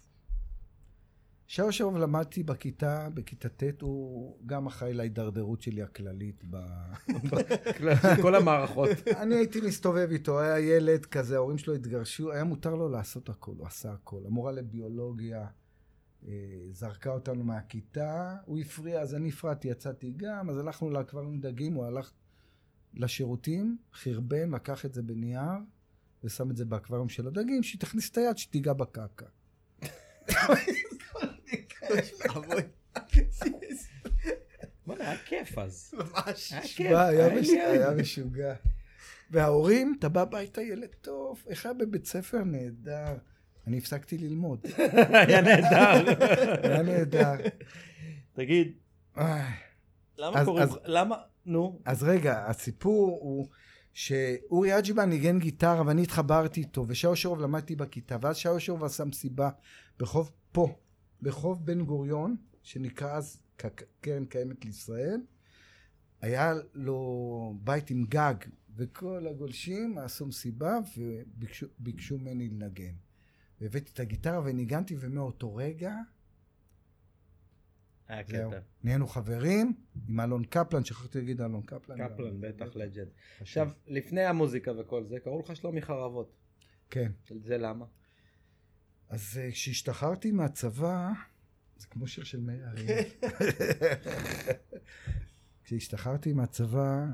שי אושרוב למדתי בכיתה, בכיתה ט', הוא גם אחראי להידרדרות שלי הכללית. ב...
כל המערכות.
אני הייתי מסתובב איתו, היה ילד כזה, ההורים שלו התגרשו, היה מותר לו לעשות הכל, הוא עשה הכל. המורה לביולוגיה אה, זרקה אותנו מהכיתה, הוא הפריע, אז אני הפרעתי, יצאתי גם, אז הלכנו לאקווריום דגים, הוא הלך לשירותים, חרבן, לקח את זה בנייר, ושם את זה באקווריום של הדגים, שהיא תכניס את היד, שתיגע בקקה.
אבוי.
בוא'נה, היה כיף אז.
ממש.
היה כיף.
היה
היה
מש-
לי
היה. משוגע. וההורים, אתה בא הביתה, ילד טוב, איך היה בבית ספר נהדר. אני הפסקתי ללמוד,
היה נהדר.
היה נהדר.
תגיד. למה קוראים לך, למה, נו,
אז רגע, הסיפור הוא שאורי אג'יבן ניגן גיטרה ואני התחברתי איתו, ושאו שרוב למדתי בכיתה, ואז שאו שרוב עשה מסיבה ברחוב פה, ברחוב בן גוריון, שנקרא אז קרן קיימת לישראל. היה לו בית עם גג, וכל הגולשים עשו מסיבה וביקשו ביקשו ממני לנגן. והבאתי את הגיטרה וניגנתי, ומאותו רגע
היה. קטע.
נהיינו חברים עם אלון קפלן, שכחתי להגיד אלון קפלן.
קפלן. בטח לג'נד. עכשיו, לפני המוזיקה וכל זה, קראו לך שלומי חרבות.
כן.
זה למה?
אז אה, כשהשתחררתי מהצבא, זה כמו שיר של מאיר אריאל. כשהשתחררתי מהצבא,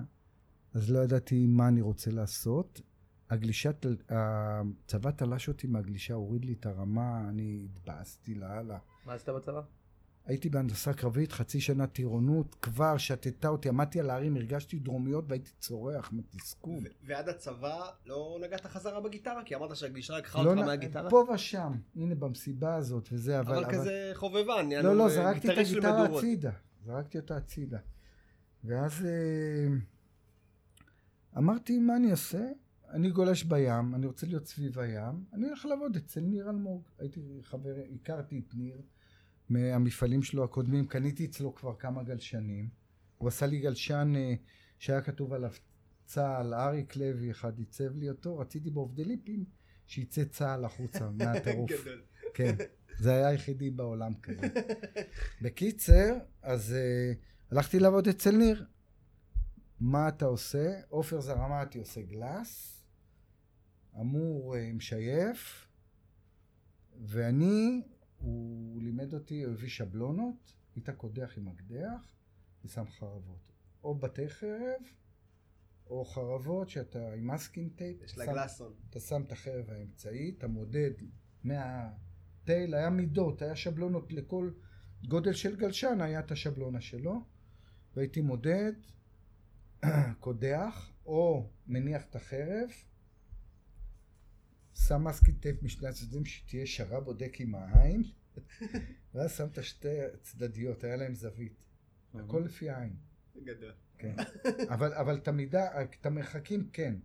אז לא ידעתי מה אני רוצה לעשות. הגלישה, הצבא תלש אותי מהגלישה, הוריד לי את הרמה, אני התבאסתי לאללה.
מה עשית בצבא?
הייתי בהנדסה קרבית, חצי שנה טירונות, כבר שתתה אותי, עמדתי על ההרים, הרגשתי דרומיות והייתי צורח מתסכול.
ועד הצבא לא נגעת חזרה בגיטרה? כי אמרת שהגלישה לקחה
לא
אותך
נ-
מהגיטרה?
פה ושם, הנה במסיבה הזאת וזה, אבל...
אבל כזה חובבן,
לא, לא,
אה,
זרקתי את הגיטרה. הצידה. זרקתי אותה הצידה. ואז אה, אמרתי, מה אני אעשה? אני גולש בים, אני רוצה להיות סביב הים, אני הולך לעבוד אצל ניר אלמוג. הייתי חבר, הכרתי את ניר מהמפעלים שלו הקודמים, קניתי אצלו כבר כמה גלשנים. הוא עשה לי גלשן אה, שהיה כתוב עליו צה"ל, אריק לוי אחד עיצב לי אותו, רציתי בעובדי ליפים שיצא צה"ל החוצה מהטירוף. כן, זה היה היחידי בעולם כזה. בקיצר, אז uh, הלכתי לעבוד אצל ניר. מה אתה עושה? עופר זרמתי עושה glass, אמור uh, משייף, ואני, הוא לימד אותי, הוא הביא שבלונות, היית קודח עם מקדח ושם חרבות. או בתי חרב, או חרבות שאתה עם masking tape.
יש
לך
גלשן.
אתה שם את החרב האמצעית, אתה מודד מה tail, היה מידות, היה שבלונות לכל גודל של גלשן, היה את השבלונה שלו, והייתי מודד, קודח, או מניח את החרב, שם masking tape משני הצדדים שתהיה ישרה, בודק עם העין, ואז שם את השתי הצדדיות, היה להם זווית. הכל לפי העין.
גדול.
כן. אבל, אבל את המידה, את המרחקים כן.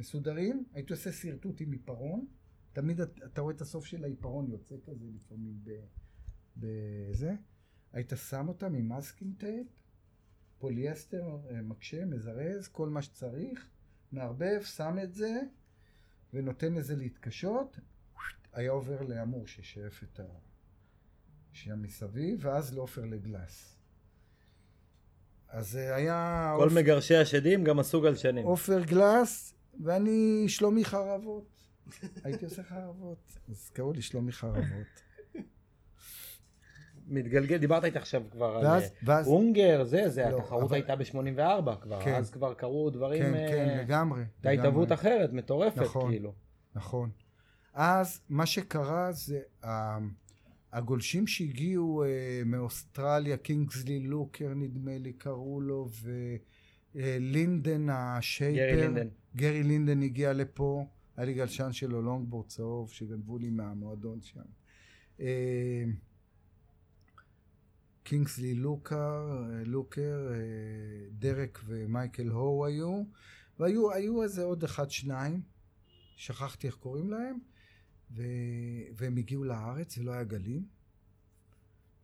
מסודרים, הייתי עושה שרטוט עם עיפרון, תמיד את- אתה רואה את הסוף של העיפרון יוצא כזה לפעמים בזה. היית שם אותם עם masking tape, פוליאסטר, אה, מקשה, מזרז, כל מה שצריך, מערבב, שם את זה, ונותן לזה להתקשות, היה עובר לאמור ששאף את ה... שם מסביב, ואז לעופר ל glass. אז אה, היה
כל
עופ-
מגרשי השדים גם עשו גלשנים.
עופר גלס, ואני שלומי חרבות. הייתי עושה חרבות, אז קראו לי שלומי חרבות.
מתגלגל, דיברת איתי עכשיו כבר על
ואז,
אה,
ואז,
אונגר, זה, זה,
לא,
התחרות
אבל-
הייתה ב-84 כבר,
כן.
אז כבר קרו דברים,
כן,
אה,
כן, לגמרי.
הייתה התהוות. אחרת, מטורפת,
נכון.
כאילו.
נכון. אז מה שקרה זה ה- הגולשים שהגיעו אה, מאוסטרליה, קינגסלי לוקר נדמה לי קראו לו, ולינדן ה shaper,
גרי לינדן.
גרי לינדן הגיע לפה, היה לי גלשן שלו לונגבורד צהוב שגנבו לי מהמועדון שם. אה, קינגסלי לוקר, אה, לוקר, אה, דרק ומייקל הו היו, והיו היו איזה עוד אחד שניים, שכחתי איך קוראים להם, ו... והם הגיעו לארץ ולא היה גלים,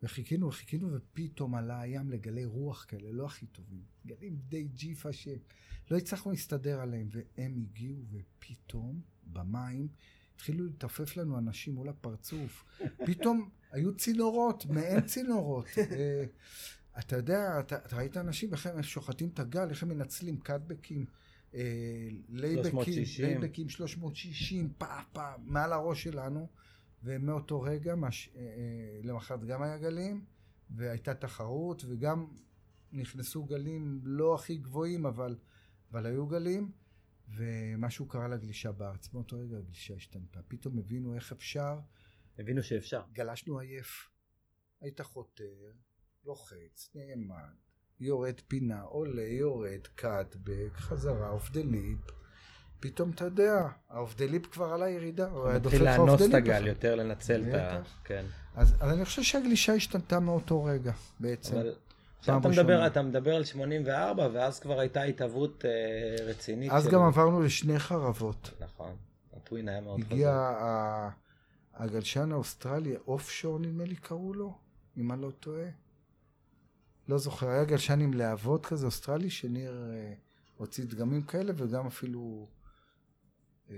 וחיכינו וחיכינו ופתאום עלה הים לגלי רוח כאלה, לא הכי טובים, גלים די ג'יפה שלא הצלחנו להסתדר עליהם, והם הגיעו ופתאום במים התחילו לטפף לנו אנשים מול הפרצוף, פתאום היו צינורות, מעין צינורות. אה, אתה יודע, אתה, אתה ראית אנשים איך הם שוחטים את הגל, איך הם מנצלים קאטבקים, אה, לייבקים,
360.
לייבקים 360, פעם פעם, מעל הראש שלנו, ומאותו רגע, מש, אה, אה, למחרת גם היה גלים, והייתה תחרות, וגם נכנסו גלים לא הכי גבוהים, אבל, אבל היו גלים, ומשהו קרה לגלישה בארץ. מאותו רגע הגלישה השתנתה. פתאום הבינו איך אפשר
הבינו שאפשר.
גלשנו עייף. היית חותר, לוחץ, נעמד, יורד פינה, עולה, יורד, cutback, חזרה, off the lip. פתאום אתה יודע, ה off the lip כבר על הירידה, הוא היה דופק
מתחיל
לך off
לאנוס
the
את
lip.
הגל. יותר, לנצל את ה... כן.
אז, אז אני חושב שהגלישה השתנתה מאותו רגע, בעצם.
אבל עכשיו אתה. מדבר, אתה מדבר על 84, ואז כבר הייתה התהוות אה, רצינית.
אז
של-
גם עברנו לשני חרבות.
נכון. ה twin היה מאוד
הגיע
חזק.
ה- הגלשן האוסטרלי, Off Shore נדמה לי קראו לו, אם אני לא טועה. לא זוכר, היה גלשן עם להבות כזה אוסטרלי, שניר אה, הוציא דגמים כאלה וגם אפילו אה,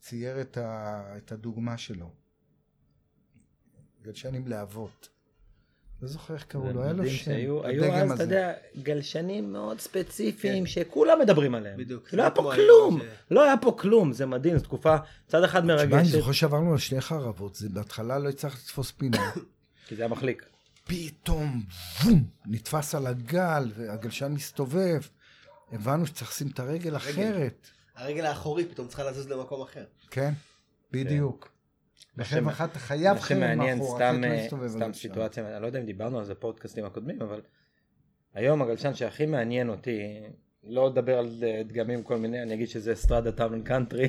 צייר את, ה, את הדוגמה שלו. גלשן עם להבות. לא זוכר איך קראו
זה
לו, היה לו שם.
שהיו היו אז, אתה. יודע, גלשנים מאוד ספציפיים שכולם מדברים עליהם.
בדיוק.
לא היה פה כלום,
היום
לא היה פה כלום, זה מדהים, זו תקופה צד אחד
תשמע, אני
מרגשת,
זוכר שעברנו על שני חרבות, זה בהתחלה לא הצלחתי לתפוס פינה.
כי זה היה מחליק.
פתאום, בום, נתפס על הגל, והגלשן מסתובב. הבנו שצריך לשים את הרגל אחרת.
הרגל האחורית פתאום צריכה לזוז למקום אחר.
כן, בדיוק.
שמע-
אחד אתה חייב חרב מאחורה,
סתם,
לא
אה, סתם. סיטואציה, אני לא יודע אם דיברנו על זה בפודקאסטים הקודמים, אבל היום הגלשן שהכי מעניין אותי, לא לדבר על אה, דגמים כל מיני, אני אגיד שזה אסטרדה Town Country,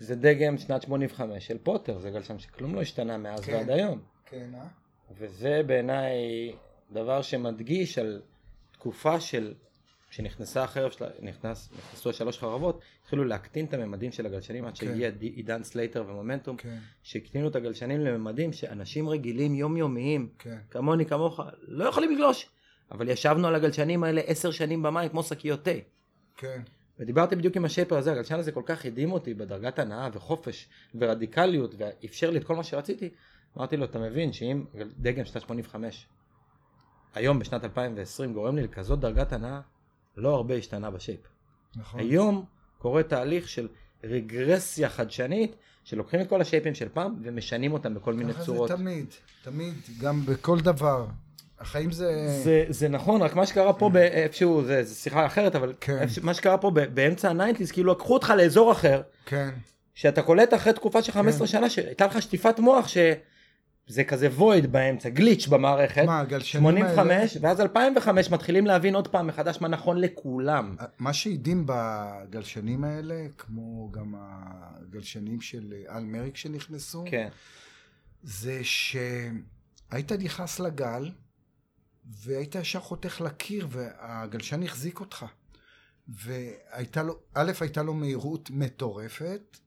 זה דגם שנת 85 של פוטר, זה גלשן שכלום לא השתנה מאז
כן.
ועד היום.
כן, אה?
וזה בעיניי דבר שמדגיש על תקופה של, שנכנסה החרב שלה, נכנס, נכנסו השלוש חרבות, התחילו להקטין את הממדים של הגלשנים עד
כן.
שהגיע די- עידן סלייטר ומומנטום,
כן,
שהקטינו את הגלשנים לממדים שאנשים רגילים יומיומיים,
כן.
כמוני כמוך, לא יכולים לגלוש. אבל ישבנו על הגלשנים האלה עשר שנים במים כמו שקיות תה.
כן.
ודיברתי בדיוק עם השייפר הזה, הגלשן הזה כל כך הדהים אותי בדרגת הנאה וחופש ורדיקליות ואפשר לי את כל מה שרציתי. אמרתי לו, אתה מבין שאם דגם שנת 85 היום בשנת 2020 גורם לי לכזאת דרגת הנאה, לא הרבה השתנה בשייפ.
נכון.
היום קורה תהליך של רגרסיה חדשנית, שלוקחים את כל השייפים של פעם ומשנים אותם בכל מיני
ככה
צורות.
זה תמיד, תמיד, גם בכל דבר. החיים זה...
זה, זה נכון, רק מה שקרה פה באיפשהו, זה, זה שיחה אחרת, אבל
כן.
איפשהו- מה שקרה פה באמצע ה nineties, כאילו לקחו אותך לאזור אחר,
כן,
שאתה קולט אחרי תקופה של 15
כן.
שנה, שהייתה לך שטיפת מוח, שזה כזה void באמצע, glitch במערכת,
מה, הגלשנים האלה...
85, ואז 2005 מתחילים להבין עוד פעם מחדש מה נכון לכולם.
מה שהדהים בגלשנים האלה, כמו גם הגלשנים של אל מריק שנכנסו,
כן,
זה שהיית נכנס לגל, והיית ישר חותך לקיר, והגלשן החזיק אותך. והייתה לו, א', הייתה לו מהירות מטורפת,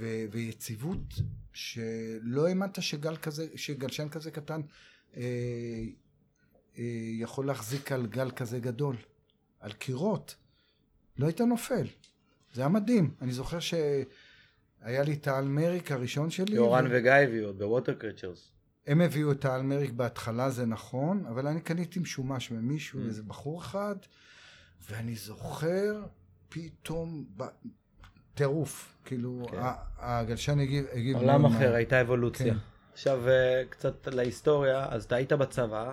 ו, ויציבות, שלא האמנת שגל כזה, שגלשן כזה קטן אה, אה, יכול להחזיק על גל כזה גדול, על קירות. לא היית נופל. זה היה מדהים. אני זוכר שהיה לי את האלמריק הראשון שלי.
יורן
ו-
וגיא הביאו בווטר קריצ'רס.
הם הביאו את האלמריק בהתחלה, זה נכון, אבל אני קניתי משומש ממישהו,
Mm.
איזה בחור אחד, ואני זוכר פתאום ב... טירוף. כאילו,
כן.
הגלשן הגיב... הגיב
עולם
מאוד
אחר. הייתה אבולוציה.
כן.
עכשיו אה, קצת להיסטוריה, אז אתה היית בצבא,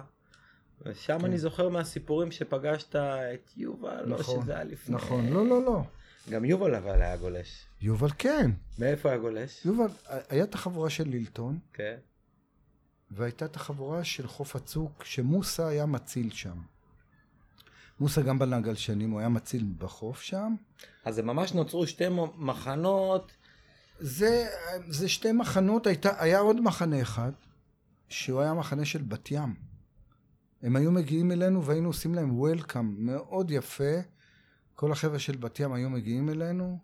ושם
כן.
אני זוכר מהסיפורים שפגשת את יובל,
נכון,
שזה היה לפני.
נכון, לא, לא, לא.
גם יובל אבל היה גולש.
יובל כן.
מאיפה היה גולש?
יובל, היה את החבורה של לילטון,
כן.
והייתה את החבורה של חוף הצוק, שמוסה היה מציל שם. מוסה גם בנה גלשנים, הוא היה מציל בחוף שם.
אז זה ממש נוצרו שתי מחנות.
זה, זה שתי מחנות, הייתה, היה עוד מחנה אחד, שהוא היה מחנה של בת ים. הם היו מגיעים אלינו והיינו עושים להם וולקאם מאוד יפה. כל החבר'ה של בת ים היו מגיעים אלינו,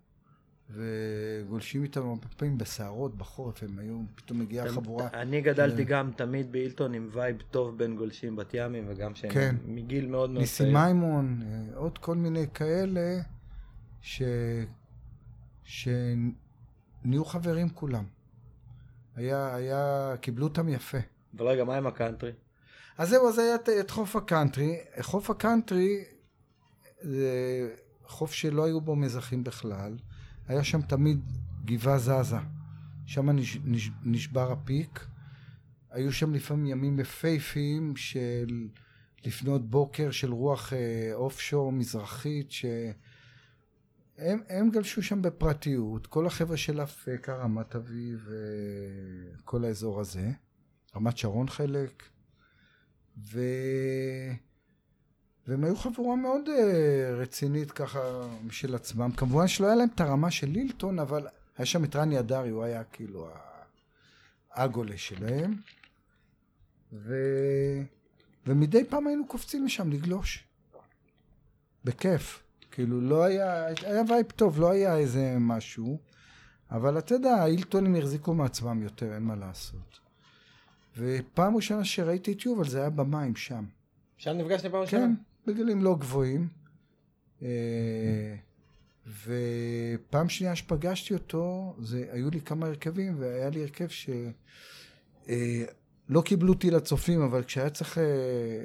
וגולשים איתם הרבה פעמים בסערות בחורף, הם היו, פתאום מגיעה חבורה.
אני גדלתי. גם תמיד בהילטון עם vibe טוב בין גולשים בת ימים, וגם שהם
כן.
מגיל מאוד מאוד
ניסי מימון, אה, עוד כל מיני כאלה, ש... שנהיו חברים כולם. היה, היה, קיבלו אותם יפה.
אבל רגע, מה עם הקאנטרי?
אז זהו, אז היה את, את חוף הקאנטרי. חוף הקאנטרי זה חוף שלא היו בו מזחים בכלל. היה שם תמיד גבעה כזה. שם נש, נש, נשבר ה peak. היו שם לפעמים ימים יפהפיים של לפנות בוקר של רוח אה, offshore מזרחית, שהם הם גלשו שם בפרטיות. כל החבר'ה של אפקה, רמת אביב, אה, כל האזור הזה. רמת שרון חלק. ו... והם היו חבורה מאוד uh, רצינית ככה משל עצמם. כמובן שלא היה להם את הרמה של הילטון, אבל היה שם את רני אדרי, הוא היה כאילו ה- הגולש שלהם. ו... ומדי פעם היינו קופצים לשם לגלוש. בכיף. כאילו לא היה, היה vibe טוב, לא היה איזה משהו. אבל אתה יודע, האילטונים החזיקו מעצמם יותר, אין מה לעשות. ופעם ראשונה שראיתי את יובל זה היה במים שם.
שם נפגשתם פעם ראשונה?
כן, בגלים לא גבוהים. אה, ופעם שנייה שפגשתי אותו, זה, היו לי כמה הרכבים, והיה לי הרכב ש... אה, לא קיבלו אותי לצופים, אבל כשהיה צריך אה,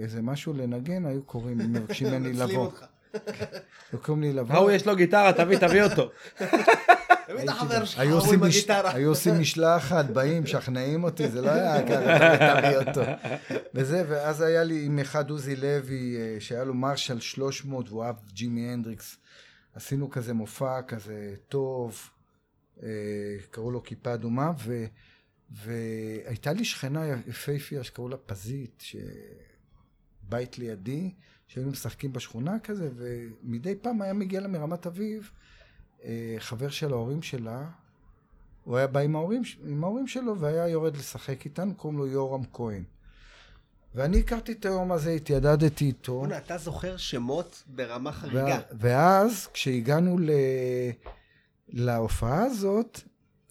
איזה משהו לנגן, היו קוראים, מבקשים ממני לבוא. היו קוראים לי לבוא.
ההוא יש לו גיטרה, תביא, תביא אותו.
את החבר שלך,
עושים
עם הגיטרה.
היו עושים משלחת, באים, משכנעים אותי, זה לא היה ככה, תביא אותו. וזה, ואז היה לי עם אחד עוזי לוי, אה, שהיה לו מרשל 300, והוא אהב ג'ימי הנדריקס. עשינו כזה מופע כזה טוב, אה, קראו לו כיפה אדומה, ו, והייתה לי שכנה יפהפייה שקראו לה פזית, שבית לידי, שהיינו משחקים בשכונה כזה, ומדי פעם היה מגיע לה מרמת אביב, חבר של ההורים שלה, הוא היה בא עם ההורים, עם ההורים שלו והיה יורד לשחק איתנו, קוראים לו יורם כהן. ואני הכרתי את היום הזה, התיידדתי איתו.
בוא'נה, אתה זוכר שמות ברמה חריגה.
ואז, כשהגענו ל... להופעה הזאת,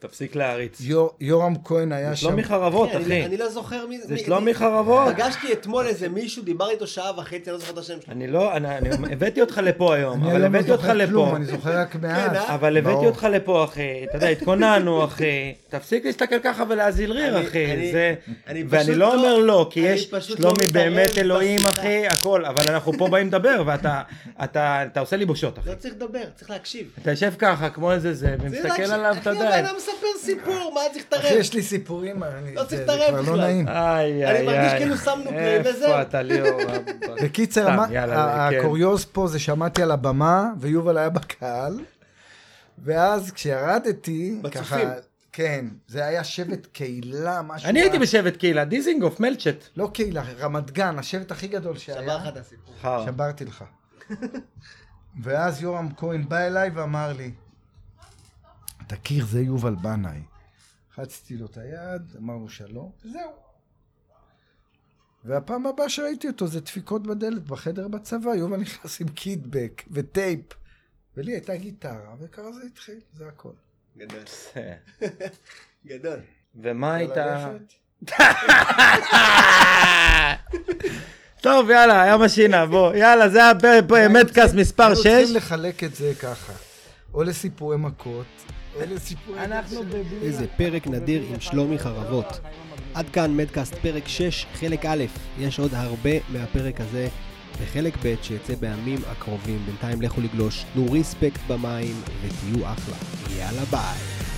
תפסיק להריץ.
יור, יורם כהן היה
זה
שם.
שלומי חרבות,
אני-
אחי.
אני לא זוכר מי
זה
מי-
שלומי
מי-
חרבות.
פגשתי אתמול איזה מישהו, דיבר איתו שעה וחצי, אני לא זוכר את השם שלו.
אני לא, אני אני הבאתי אותך לפה היום,
אני
אבל
לא
הבאתי אותך
זוכר
לפה.
כלום, אני זוכר רק מעט.
אה?
אבל הבאתי. אותך לפה, אחי. אתה יודע, התכוננו, אחי. תפסיק להסתכל ככה ולהזיל ריר, אחי.
אני-
זה...
אני
ואני לא
לא-
אומר לא, כי יש שלומי
לא
באמת אלוהים. אחי, הכל. אבל אנחנו פה באים לדבר, ואתה אתה- אתה עושה לי בושות, אחי.
לא צריך לדבר, צריך להקשיב.
אתה יושב ככה, כמו איזה זה, ומסתכל. עליו, אתה
אחי,
יודע.
מספר סיפור, מה צריך
אחי,
להתערב?
יש לי סיפורים, אני-
לא צריך
זה
להתערב
כבר לא
בכלל.
נעים.
אני מרגיש. כאילו שמנו פליי וזהו.
איפה אתה ליאור?
בקיצר,
כן.
הקוריוז פה זה שעמדתי על הבמה, ויובל היה בקהל, ואז כשירדתי. ככה, כן, זה היה שבט קהילה, משהו...
אני הייתי בשבט קהילה, דיזינגוף, מלצ'ט.
לא קהילה, רמת גן, השבט הכי גדול שהיה.
שבר לך את הסיפור.
שברתי לך. ואז יורם כהן בא אליי ואמר לי, תכיר, זה יובל בנאי. חצתי לו את היד, אמרנו שלום, וזהו. והפעם הבאה שראיתי אותו זה דפיקות בדלת בחדר בצבא, יובל נכנס עם קידבק וטייפ. ולי הייתה גיטרה, וככה זה התחיל, זה הכל.
גדול. גדול.
ומה הייתה... טוב, יאללה, היה משינה, בוא. יאללה, זה היה מדקאסט מספר
היינו
6.
צריכים לחלק את זה ככה, או לסיפורי מכות,
אנחנו בבלי...
איזה פרק נדיר עם שלומי חרבות. עד כאן מדקאסט פרק 6, חלק א', יש עוד הרבה מהפרק הזה בחלק ב' שיצא בימים הקרובים. בינתיים לכו לגלוש, תנו ריספקט במים ותהיו אחלה. יאללה ביי.